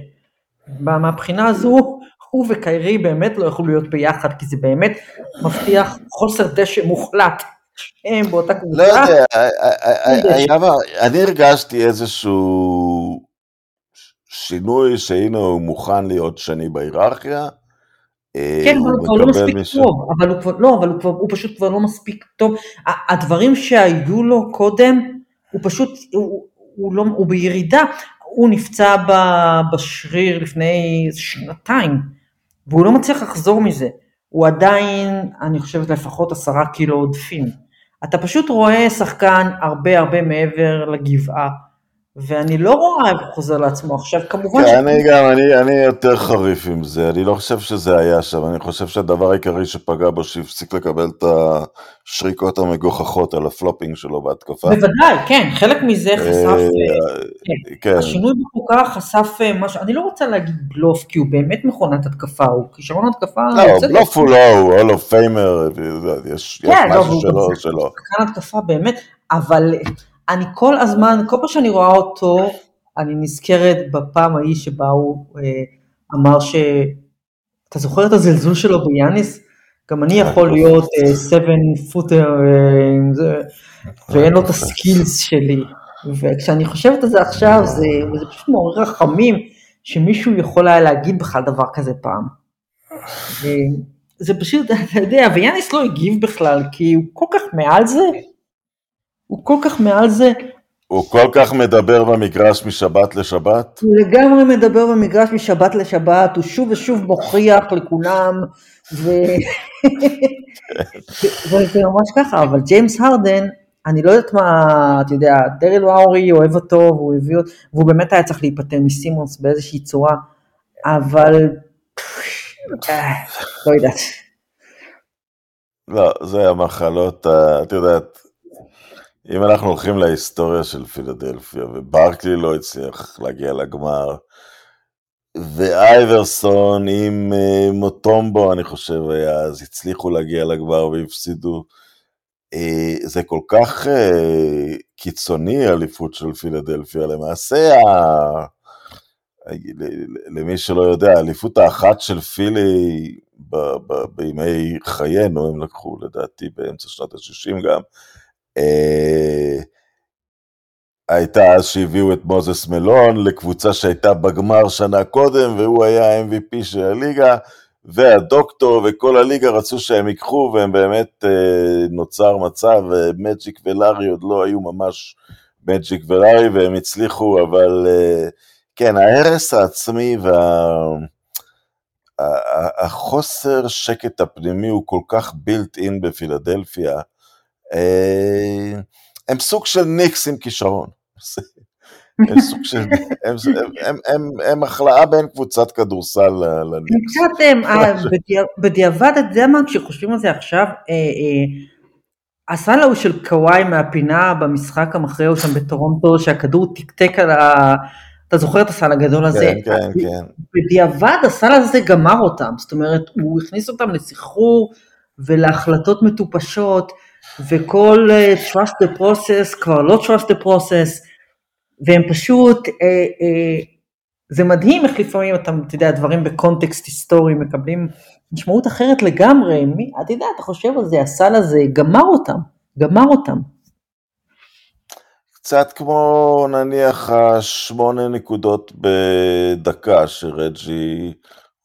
מהבחינה הזו, הוא וקיירי באמת לא יכולו להיות ביחד, כי זה באמת מבטיח חוסר דשא מוחלט. הם באותה קבוצה. לא יודע, אני הרגשתי איזשהו שינוי שהנה הוא מוכן להיות שני בהיררכיה. אה, כן, אבל הוא כבר לא מספיק טוב, אבל הוא כבר, לא, אבל הוא, כבר, הוא פשוט כבר לא מספיק טוב. הדברים שהיו לו קודם, הוא פשוט, הוא, הוא, לא, הוא בירידה. הוא נפצע בשריר לפני שנתיים, והוא לא מצליח לחזור מזה. הוא עדיין, אני חושבת, לפחות עשרה קילו עודפים. אתה פשוט רואה שחקן הרבה הרבה מעבר לגבעה. ואני לא רואה איך הוא חוזר לעצמו עכשיו, כמובן כן, ש... אני גם, אני, אני יותר חריף עם זה, אני לא חושב שזה היה שם, אני חושב שהדבר העיקרי שפגע בו, שהפסיק לקבל את השריקות המגוחכות על ה flopping שלו בהתקפה. בוודאי, כן, חלק מזה חשף, אה, אה, כן, כן. השינוי בחוקה חשף אה, משהו, אני לא רוצה להגיד בלוף, כי הוא באמת מכונת התקפה, הוא כישרון התקפה... לא, בלוף הוא לא, הוא הולו לא פיימר, יש, כן, לא, משהו שלו, שלו. שחקן התקפה באמת, אבל... אני כל הזמן, כל פעם שאני רואה אותו, אני נזכרת בפעם ההיא שבה הוא אה, אמר ש... אתה זוכר את הזלזול שלו ביאניס? גם אני יכול להיות 7 פוטר ואין לו את הסקילס שלי. וכשאני חושבת על זה עכשיו, זה, זה פשוט מעורר רחמים שמישהו יכול היה להגיד בכלל דבר כזה פעם. זה פשוט, אתה יודע, ויאניס לא הגיב בכלל, כי הוא כל כך מעל זה, הוא כל כך מעל זה. הוא כל כך מדבר במגרש משבת לשבת? הוא לגמרי מדבר במגרש משבת לשבת, הוא שוב ושוב מוכיח לכולם, ו... וזה ממש ככה, אבל ג'יימס הרדן, אני לא יודעת מה, אתה יודע, דריל ואורי אוהב אותו, והוא הביא אותו, והוא באמת היה צריך להיפטר מסימונס באיזושהי צורה, אבל... אה, לא יודעת. לא, זה המחלות, את יודעת, אם אנחנו הולכים להיסטוריה של פילדלפיה, וברקלי לא הצליח להגיע לגמר, ואייברסון עם uh, מוטומבו, אני חושב היה, אז הצליחו להגיע לגמר והפסידו. Uh, זה כל כך uh, קיצוני האליפות של פילדלפיה, למעשה. למי שלא יודע, האליפות האחת של פילי בימי חיינו, הם לקחו לדעתי באמצע שנות ה-60 גם, אה, הייתה אז שהביאו את מוזס מלון לקבוצה שהייתה בגמר שנה קודם, והוא היה ה-MVP של הליגה, והדוקטור וכל הליגה רצו שהם ייקחו, והם באמת אה, נוצר מצב, מג'יק ולארי עוד לא היו ממש מג'יק ולארי, והם הצליחו, אבל אה, כן, ההרס העצמי והחוסר שקט הפנימי הוא כל כך בילט אין בפילדלפיה, אה, הם סוג של ניקס עם כישרון. הם סוג של, הם, הם, הם, הם החלאה בין קבוצת כדורסל לניקס. קצת, אה, בדיעבד, אתה יודע מה, כשחושבים על זה עכשיו, אה, הסל ההוא של קוואי מהפינה במשחק המכריע הוא שם בטורונטו, שהכדור תקתק על ה... אתה זוכר את הסל הגדול הזה? כן, כן, כן. בדיעבד הסל הזה גמר אותם, זאת אומרת, הוא הכניס אותם לסחרור ולהחלטות מטופשות. וכל uh, trust the process כבר לא trust the process, והם פשוט, uh, uh, זה מדהים איך לפעמים אתה, אתה יודע, דברים בקונטקסט היסטורי מקבלים משמעות אחרת לגמרי, מי, אתה יודע, אתה חושב על זה, הסל הזה גמר אותם, גמר אותם. קצת כמו נניח השמונה נקודות בדקה שרג'י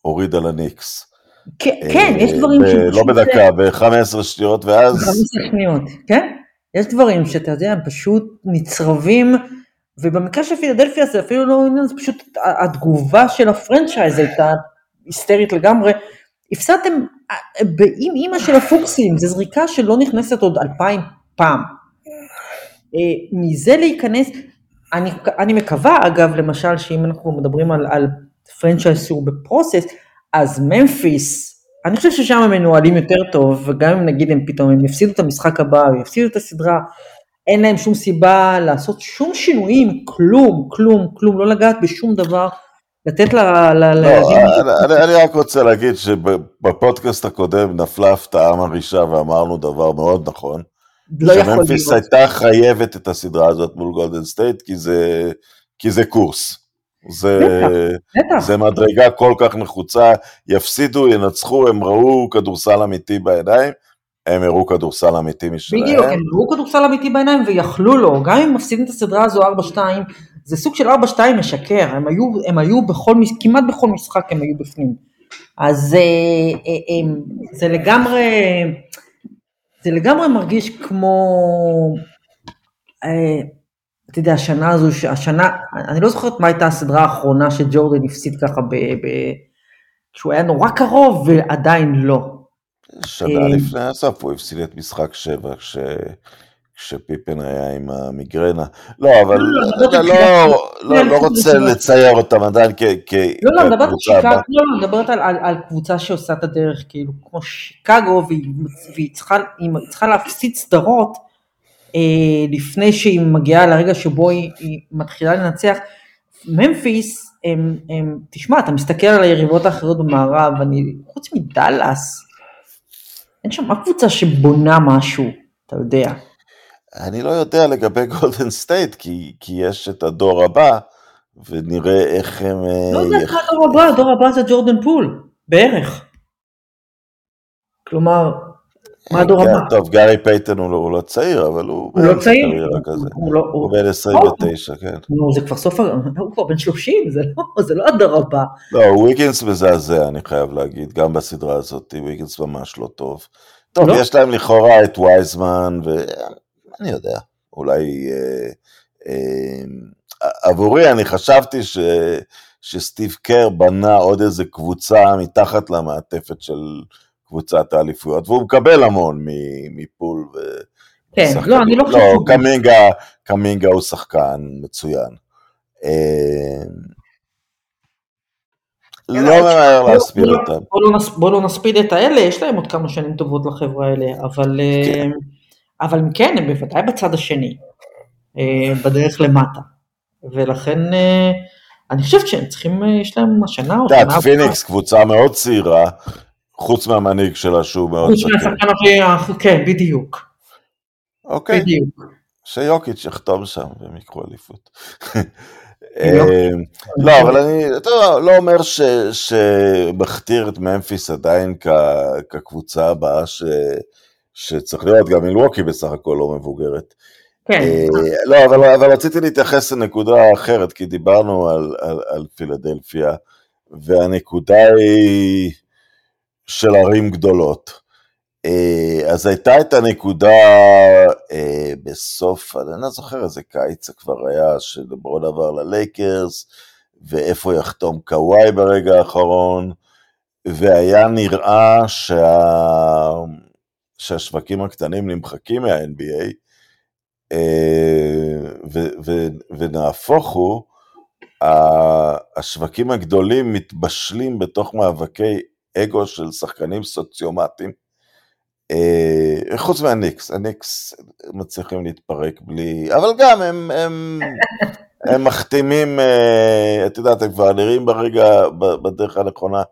הוריד על הניקס. כן, כן, יש דברים ש... לא בדקה, ב-15 שניות ואז... ב-15 שניות, כן. יש דברים שאתה יודע, הם פשוט נצרבים, ובמקרה של פילדלפיה זה אפילו לא עניין, זה פשוט התגובה של ה franchise הייתה היסטרית לגמרי. הפסדתם עם אימא של הפלוקסים, זו זריקה שלא נכנסת עוד אלפיים פעם. אה, מזה להיכנס, אני, אני מקווה אגב, למשל, שאם אנחנו מדברים על, על franchise שהוא ב process, אז ממפיס, אני חושב ששם הם מנוהלים יותר טוב, וגם אם נגיד הם פתאום, הם יפסידו את המשחק הבא, הם יפסידו את הסדרה, אין להם שום סיבה לעשות שום שינויים, כלום, כלום, כלום, לא לגעת בשום דבר, לתת ל... ל... לא, אני, אני רק רוצה להגיד שבפודקאסט הקודם נפלה הפתעה מרעישה ואמרנו דבר מאוד נכון. לא שממפיס הייתה חייבת את הסדרה הזאת מול גולדן סטייט, כי זה, כי זה קורס. זה, בטח, זה מדרגה כל כך נחוצה, יפסידו, ינצחו, הם ראו כדורסל אמיתי בעיניים, הם הראו כדורסל אמיתי משלהם. בדיוק, הם הראו כדורסל אמיתי בעיניים ויכלו לו, גם אם מפסידים את הסדרה הזו 4-2, זה סוג של 4-2 משקר, הם היו, הם היו בכל, כמעט בכל משחק הם היו בפנים. אז אה, אה, הם, זה לגמרי, זה לגמרי מרגיש כמו, אה, אתה יודע, השנה הזו, השנה, אני לא זוכרת מה הייתה הסדרה האחרונה שג'ורדן הפסיד ככה, ב, ב, כשהוא היה נורא קרוב ועדיין לא. שנה לפני הסוף הוא הפסיד את משחק שבע, כש... כשפיפן היה עם המיגרנה. לא, אבל אני לא, לא רוצה לצייר אותם עדיין כקבוצה לא, לא, מדברת לא, לא, מדברת על קבוצה שעושה את הדרך, כאילו, כמו שיקגו, והיא צריכה להפסיד סדרות אה, לפני שהיא מגיעה לרגע שבו היא מתחילה לנצח. ממפיס, תשמע, אתה מסתכל על היריבות האחרות במערב, חוץ מדאלאס, אין שם אף קבוצה שבונה משהו, אתה יודע. אני לא יודע לגבי גולדן סטייט, כי, כי יש את הדור הבא, ונראה איך הם... לא יודע איך הדור הבא, הדור הבא זה ג'ורדן פול, בערך. כלומר, מה הדור כן, הבא? טוב, גארי פייטון הוא לא, הוא לא צעיר, אבל הוא... הוא לא צעיר. הוא, לא, הוא בן 29, כן. נו, זה כבר סוף, הוא כבר בן 30, זה לא, זה לא הדור הבא. לא, וויגינס מזעזע, אני חייב להגיד, גם בסדרה הזאת, וויגינס ממש לא טוב. טוב, לא? יש להם לכאורה את וייזמן, ואני יודע, אולי... אה, אה, עבורי, אני חשבתי ש... שסטיב קר בנה עוד איזה קבוצה מתחת למעטפת של קבוצת האליפויות, והוא מקבל המון מפול. ו... כן, לא, אני לא חושב... לא, קמינגה, קמינגה הוא שחקן מצוין. אה, לא ממהר להספיד אותם. בוא לא נספיד את האלה, יש להם עוד כמה שנים טובות לחברה האלה, אבל כן. אה, אבל כן, הם בוודאי בצד השני, אה, בדרך למטה. ולכן אני חושבת שהם צריכים, יש להם השנה או שנה... את יודעת, פיניקס קבוצה מאוד צעירה, חוץ מהמנהיג שלה שהוא מאוד זקן. חוץ מהשחקן הכי, כן, בדיוק. אוקיי. בדיוק. שיוקיץ' יחתום שם והם יקחו אליפות. אה, לא, אבל אני לא אומר שמכתיר את ממפיס עדיין כקבוצה הבאה שצריך להיות, גם מילווקי בסך הכל לא מבוגרת. כן. אה, לא, אבל רציתי להתייחס לנקודה אחרת, כי דיברנו על פילדלפיה, והנקודה היא... של ערים גדולות. אה, אז הייתה את הנקודה אה, בסוף, אני לא זוכר איזה קיץ זה כבר היה, שלברון עבר ללייקרס, ואיפה יחתום קוואי ברגע האחרון, והיה נראה שה... שהשווקים הקטנים נמחקים מה-NBA, אה, ו... ו... ונהפוך הוא, השווקים הגדולים מתבשלים בתוך מאבקי אגו של שחקנים סוציומטיים. אה, חוץ מהניקס, הניקס מצליחים להתפרק בלי, אבל גם הם, הם, הם מחתימים, אה, את יודעת, הם כבר נראים ברגע, בדרך הנכונה.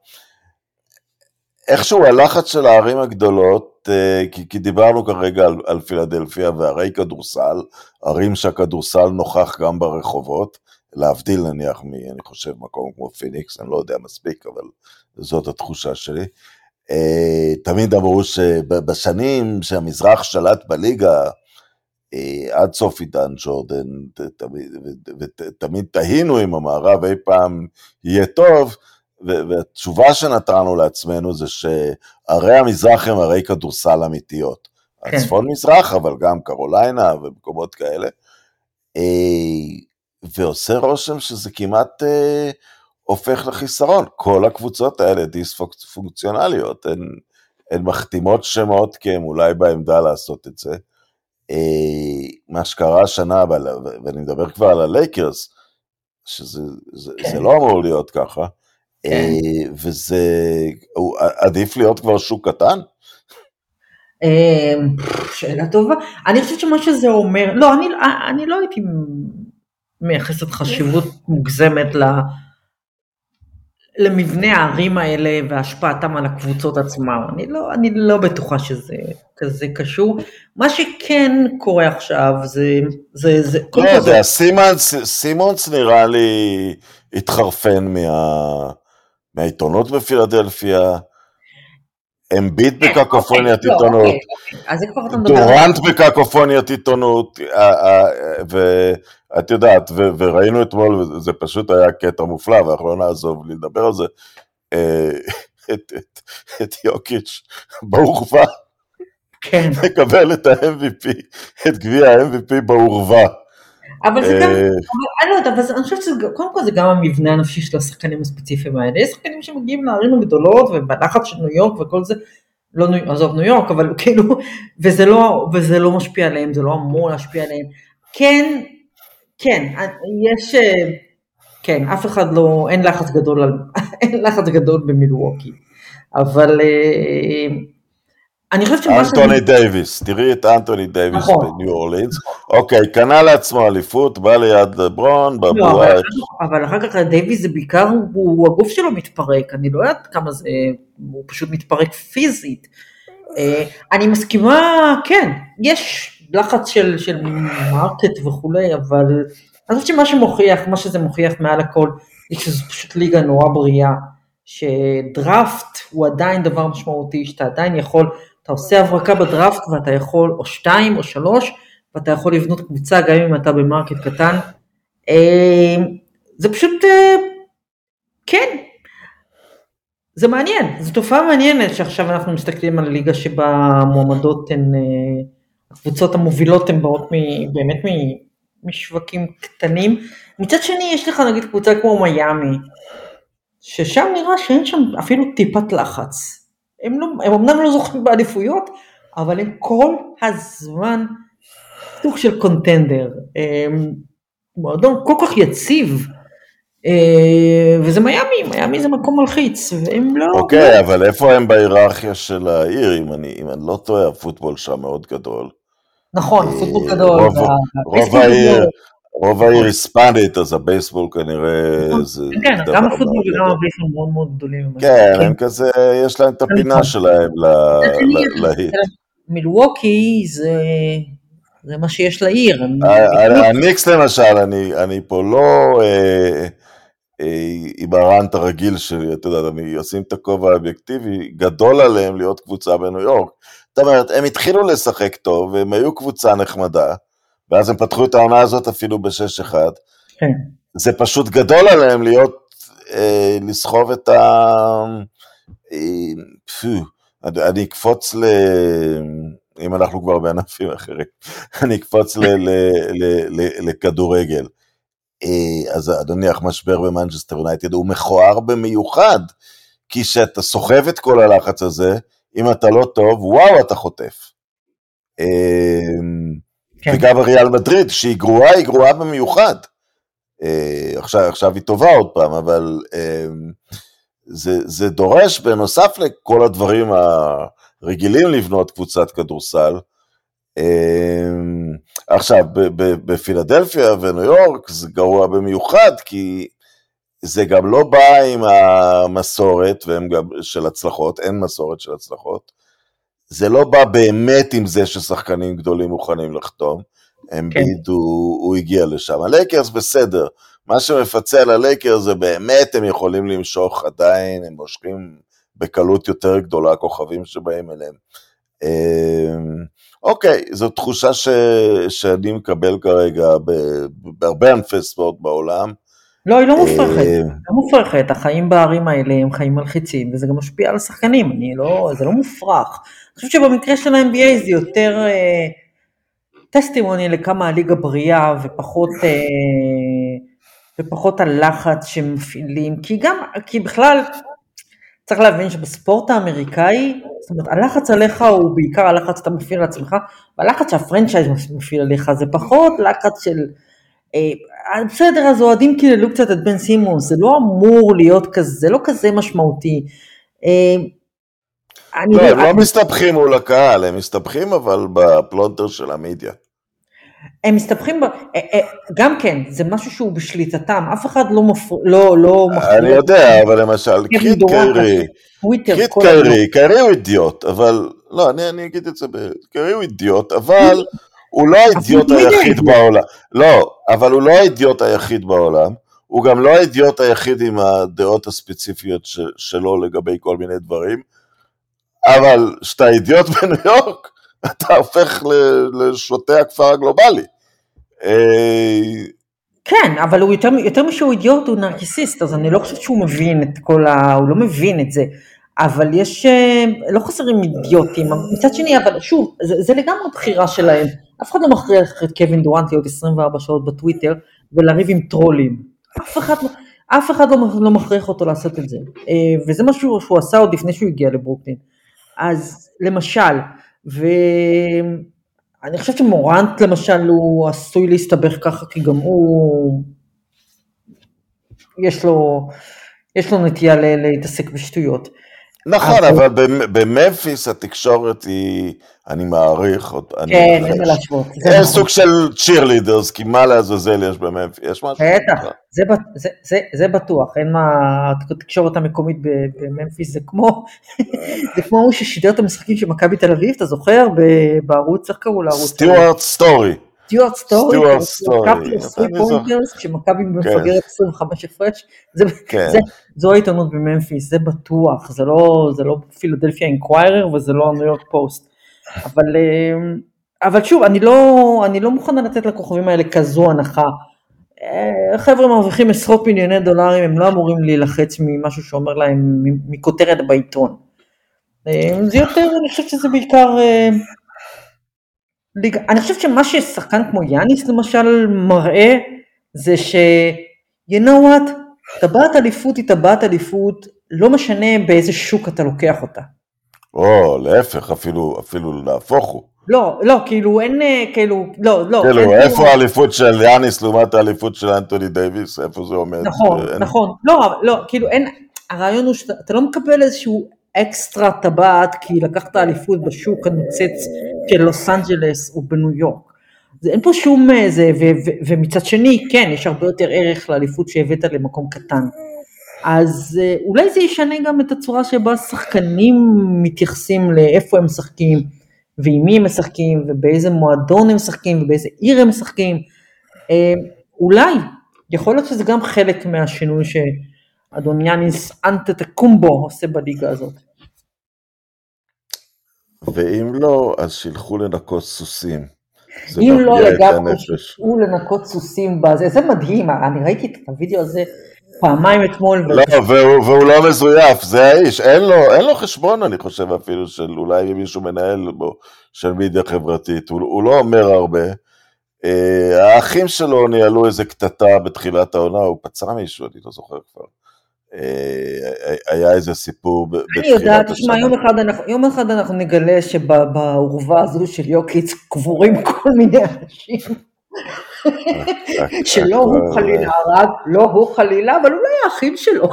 איכשהו הלחץ של הערים הגדולות, אה, כי, כי דיברנו כרגע על, על פילדלפיה וערי כדורסל, ערים שהכדורסל נוכח גם ברחובות, להבדיל נניח מ, אני חושב, מקום כמו פיניקס, אני לא יודע מספיק, אבל זאת התחושה שלי. אה, תמיד אמרו שבשנים שהמזרח שלט בליגה, אה, עד סוף עידן ג'ורדן, ותמיד תהינו אם המערב אי פעם יהיה טוב, והתשובה שנתנו לעצמנו זה שערי המזרח הם ערי כדורסל אמיתיות. כן. הצפון מזרח, אבל גם קרוליינה ומקומות כאלה. אה, ועושה רושם שזה כמעט הופך לחיסרון. כל הקבוצות האלה דיספונקציונליות, הן, הן מחתימות שמות כי הן אולי בעמדה לעשות את זה. אה, מה שקרה השנה, ואני מדבר כבר על הלייקרס, שזה זה, כן. זה לא אמור להיות ככה, כן. אה, וזה, עדיף להיות כבר שוק קטן? שאלה טובה. אני חושבת שמה שזה אומר, לא, אני, אני לא הייתי מייחסת חשיבות מוגזמת ל... למבנה הערים האלה והשפעתם על הקבוצות עצמם. אני לא, אני לא בטוחה שזה כזה קשור. מה שכן קורה עכשיו זה... זה, זה לא יודע, סימונס, סימונס נראה לי התחרפן מה, מהעיתונות בפילדלפיה. אמביט כן, בקקופוניית אוקיי, לא, עיתונות, אוקיי, דורנט בקקופוניית עיתונות, ואת יודעת, וראינו אתמול, וזה פשוט היה קטע מופלא, ואנחנו לא נעזוב לי לדבר על זה, אה, את יוקיץ' בעורווה, כן. מקבל את ה-MVP, את גביע ה-MVP בעורווה. אבל זה גם, אה, אני לא יודעת, אבל אני חושבת שקודם כל זה גם המבנה הנפשי של השחקנים הספציפיים האלה. יש שחקנים שמגיעים לערים הגדולות ובלחץ של ניו יורק וכל זה, לא עזוב ניו יורק, אבל כאילו, וזה לא, וזה לא משפיע עליהם, זה לא אמור להשפיע עליהם. כן, כן, יש, אה, כן, אף אחד לא, אין לחץ גדול, אין לחץ גדול במילווקי, אבל אה, אני חושבת שמה שאני... אנטוני דייוויס, תראי את אנטוני דייוויס נכון. בניו אורלינס. אוקיי, קנה לעצמו אליפות, בא ליד לברון, לא, בבועה. אבל אחר כך דייוויס זה בעיקר, הוא, הגוף שלו מתפרק, אני לא יודעת כמה זה, הוא פשוט מתפרק פיזית. אה, אני מסכימה, כן, יש לחץ של, של market וכולי, אבל אני חושבת שמה שמוכיח, מה שזה מוכיח מעל הכל, זה שזו פשוט ליגה נורא בריאה, שדראפט הוא עדיין דבר משמעותי, שאתה עדיין יכול אתה עושה הברקה בדראפט ואתה יכול, או שתיים או שלוש, ואתה יכול לבנות קבוצה גם אם אתה במרקט קטן. אה, זה פשוט, אה, כן, זה מעניין, זו תופעה מעניינת שעכשיו אנחנו מסתכלים על ליגה שבה המועמדות הן, אה, הקבוצות המובילות הן באות באמת משווקים קטנים. מצד שני יש לך נגיד קבוצה כמו מיאמי, ששם נראה שאין שם אפילו טיפת לחץ. הם, לא, הם אמנם לא זוכים באליפויות, אבל הם כל הזמן סוג של קונטנדר. מועדון כל כך יציב, אה, וזה מיאמי, מיאמי זה מקום מלחיץ, והם לא... אוקיי, okay, אבל איפה הם בהיררכיה של העיר, אם אני, אם אני לא טועה, הפוטבול שם מאוד גדול. נכון, אה, פוטבול גדול. רוב, רוב העיר, רוב העיר היספנית, אז הבייסבול כנראה נכון. זה... כן, גם הפוטבול וגם הבייסבול מאוד מאוד גדולים. כן, הם כזה, יש להם את הפינה. שלהם להיט. מילווקי זה מה שיש לעיר. הניקס למשל, אני פה לא אה, אה, עם הרנט הרגיל שלי, אתה יודע, אני אשים את הכובע האובייקטיבי, גדול עליהם להיות קבוצה בניו יורק. זאת אומרת, הם התחילו לשחק טוב, והם היו קבוצה נחמדה. ואז הם פתחו את העונה הזאת אפילו ב-6-1. כן. זה פשוט גדול עליהם להיות, אה, לסחוב את ה... אה, פו, אני אקפוץ ל... אם אנחנו כבר בענפים אחרים, אני אקפוץ ל, ל, ל, ל, לכדורגל. אה, אז אדוני, המשבר במנצ'סטר יונייטד הוא מכוער במיוחד, כי כשאתה סוחב את כל הלחץ הזה, אם אתה לא טוב, וואו, אתה חוטף. אה, כן. וגם ריאל מדריד, שהיא גרועה, היא גרועה במיוחד. אה, עכשיו, עכשיו היא טובה עוד פעם, אבל אה, זה, זה דורש, בנוסף לכל הדברים הרגילים לבנות קבוצת כדורסל, אה, עכשיו, בפילדלפיה וניו יורק זה גרוע במיוחד, כי זה גם לא בא עם המסורת והם גם של הצלחות, אין מסורת של הצלחות. זה לא בא באמת עם זה ששחקנים גדולים מוכנים לחתום, אמביד כן. הוא, הוא הגיע לשם. הלייקרס בסדר, מה שמפצה על הלייקרס זה באמת הם יכולים למשוך עדיין, הם מושכים בקלות יותר גדולה כוכבים שבאים אליהם. אמ, אוקיי, זו תחושה ש, שאני מקבל כרגע בהרבה ענפי ספורט בעולם. לא, היא לא מופרכת, אה, לא מופרכת, החיים בערים האלה הם חיים מלחיצים, וזה גם משפיע על השחקנים, אני לא, זה לא מופרך. אני חושבת שבמקרה של ה-NBA זה יותר אה, טסטימוני לכמה הליגה בריאה, ופחות, אה, ופחות הלחץ שמפעילים, כי גם, כי בכלל, צריך להבין שבספורט האמריקאי, זאת אומרת, הלחץ עליך הוא בעיקר הלחץ שאתה מפעיל על עצמך, והלחץ שה franchise מפעיל עליך זה פחות לחץ של... אה, בסדר, אז אוהדים קיללו קצת את בן סימונס, זה לא אמור להיות כזה, זה לא כזה משמעותי. אה, לא, הם לא מסתבכים מול הקהל, הם מסתבכים אבל בפלונטר של המדיה. הם מסתבכים, ב... אה, אה, גם כן, זה משהו שהוא בשליטתם, אף אחד לא מפר... לא, לא מפריע. אני יודע, אבל למשל, קח את קיירי, קיט קיירי, קיירי הוא אידיוט, אבל, לא, אני, אני אגיד את זה, קיירי הוא אידיוט, אבל הוא לא האידיוט היחיד בעולם. לא, אבל הוא לא האידיוט היחיד בעולם. הוא גם לא האידיוט היחיד עם הדעות הספציפיות שלו לגבי כל מיני דברים, אבל כשאתה אידיוט בניו יורק, אתה הופך לשוטה הכפר הגלובלי. אה, כן, אבל הוא יותר, יותר משהוא אידיוט, הוא נרקיסיסט, אז אני לא חושבת שהוא מבין את כל ה... הוא לא מבין את זה. אבל יש, אה, לא חסרים אידיוטים, מצד שני, אבל שוב, זה, זה לגמרי בחירה שלהם. אף אחד לא מכריח את קווין דורנט להיות 24 שעות בטוויטר ולריב עם טרולים. אף אחד, אף אחד לא, לא מכריח אותו לעשות את זה. אה, וזה משהו שהוא עשה עוד לפני שהוא הגיע לברוקלין. אז למשל, ואני חושבת שמורנט למשל הוא עשוי להסתבך ככה, כי גם הוא, יש לו, יש לו נטייה להתעסק בשטויות. נכון, אבל בממפיס התקשורת היא, אני מעריך, כן, אין מה להשוות. זה נכון. סוג של צ'ירלידרס, כי מה לעזאזל יש בממפיס, יש משהו? בטח, זה בטוח, אין מה, התקשורת המקומית בממפיס זה כמו, זה כמו הוא ששידר את המשחקים של מכבי תל אביב, אתה זוכר? בערוץ, איך קראו לערוץ? סטיוארט סטורי. סטיוארט סטורי, כשמכבי מפגרת 25 הפרש, כן. זו העיתונות בממפיס, זה בטוח, זה לא, לא פילדלפיה אינקוויירר וזה לא הניו יורק פוסט, אבל, אמ, אבל שוב, אני לא, אני לא מוכנה לתת לכוכבים האלה כזו הנחה. אה, חבר'ה מרוויחים עשרות מיליוני דולרים, הם לא אמורים להילחץ ממשהו שאומר להם, מכותרת בעיתון. אה, זה יותר, אני חושבת שזה בעיקר אה, ליגה, אני חושבת שמה ששחקן כמו יאניס למשל מראה זה ש... you know what, טבעת אליפות היא טבעת אליפות, לא משנה באיזה שוק אתה לוקח אותה. או, להפך, אפילו, אפילו להפוך הוא. לא, לא, כאילו אין, אה, כאילו, לא, לא. כאילו, אין איפה האליפות של יאניס לעומת האליפות של אנטוני דייוויס, איפה זה עומד? נכון, אין... נכון. לא, לא, כאילו אין, הרעיון הוא שאתה לא מקבל איזשהו אקסטרה טבעת כי לקחת אליפות בשוק הנוצץ של לוס אנג'לס או בניו יורק. זה, אין פה שום זה, ו, ו, ומצד שני, כן, יש הרבה יותר ערך לאליפות שהבאת למקום קטן. אז אה, אולי זה ישנה גם את הצורה שבה שחקנים מתייחסים לאיפה הם משחקים, ועם מי הם משחקים, ובאיזה מועדון הם משחקים, ובאיזה עיר הם משחקים. אה, אולי, יכול להיות שזה גם חלק מהשינוי ש... אדון יאניס אנטטקומבו עושה בליגה הזאת. ואם לא, אז שילכו לנקות סוסים. אם לא לגמרי, שילכו לנקות סוסים בזה, זה מדהים, אני ראיתי את הוידאו הזה פעמיים אתמול. לא, והוא, והוא לא מזויף, זה האיש, אין לו, אין לו חשבון, אני חושב אפילו, של אולי מישהו מנהל בו, של מידיה חברתית, הוא, הוא לא אומר הרבה. אה, האחים שלו ניהלו איזה קטטה בתחילת העונה, הוא פצע מישהו, אני לא זוכר כבר. אה, היה איזה סיפור בתחילת השנה. אני יודעת, תשמע, יום יום אחד אנחנו נגלה שבעורבה הזו של יוקיץ קבורים כל מיני אנשים. שלא הוא חלילה הרג, לא הוא חלילה, אבל אולי האחים שלו.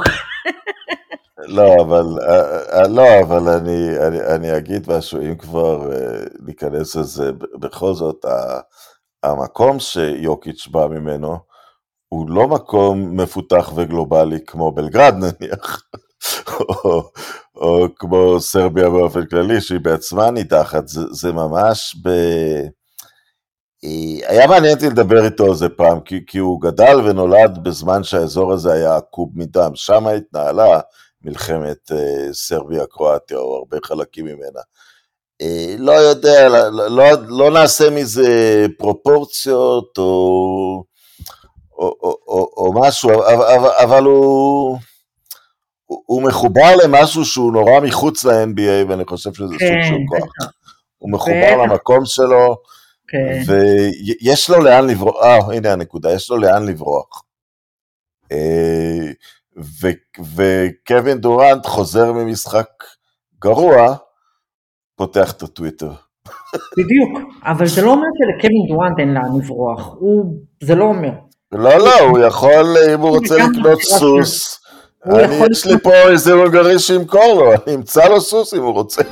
לא, אבל, אה, אה, לא, אבל אני, אני, אני אגיד משהו, אם כבר ניכנס לזה, בכל זאת, המקום שיוקיץ' בא ממנו, הוא לא מקום מפותח וגלובלי כמו בלגרד נניח, או, או כמו סרביה באופן כללי, שהיא בעצמה נידחת, זה, זה ממש ב... אה, היה מעניין אותי לדבר איתו איזה פעם, כי, כי הוא גדל ונולד בזמן שהאזור הזה היה עקוב מדם, שם התנהלה מלחמת uh, סרביה-קרואטיה, או הרבה חלקים ממנה. Uh, לא יודע, לא, לא, לא נעשה מזה פרופורציות, או או, או, או, או משהו, אבל, אבל הוא, הוא מחובר למשהו שהוא נורא מחוץ ל-NBA, ואני חושב שזה כן, סוג של כוח. הוא מחובר בטח. למקום שלו, כן. ויש לו לאן לברוח, אה, הנה הנקודה, יש לו לאן לברוח. אה, וקווין דורנט חוזר ממשחק גרוע, פותח את הטוויטר. בדיוק, אבל זה לא אומר שלקווין דורנט אין לאן לברוח, הוא, זה לא אומר. לא, לא, הוא יכול, אם הוא רוצה לקנות סוס, אני, יש לי פה איזה הונגרי שימכור לו, אני אמצא לו סוס אם הוא רוצה.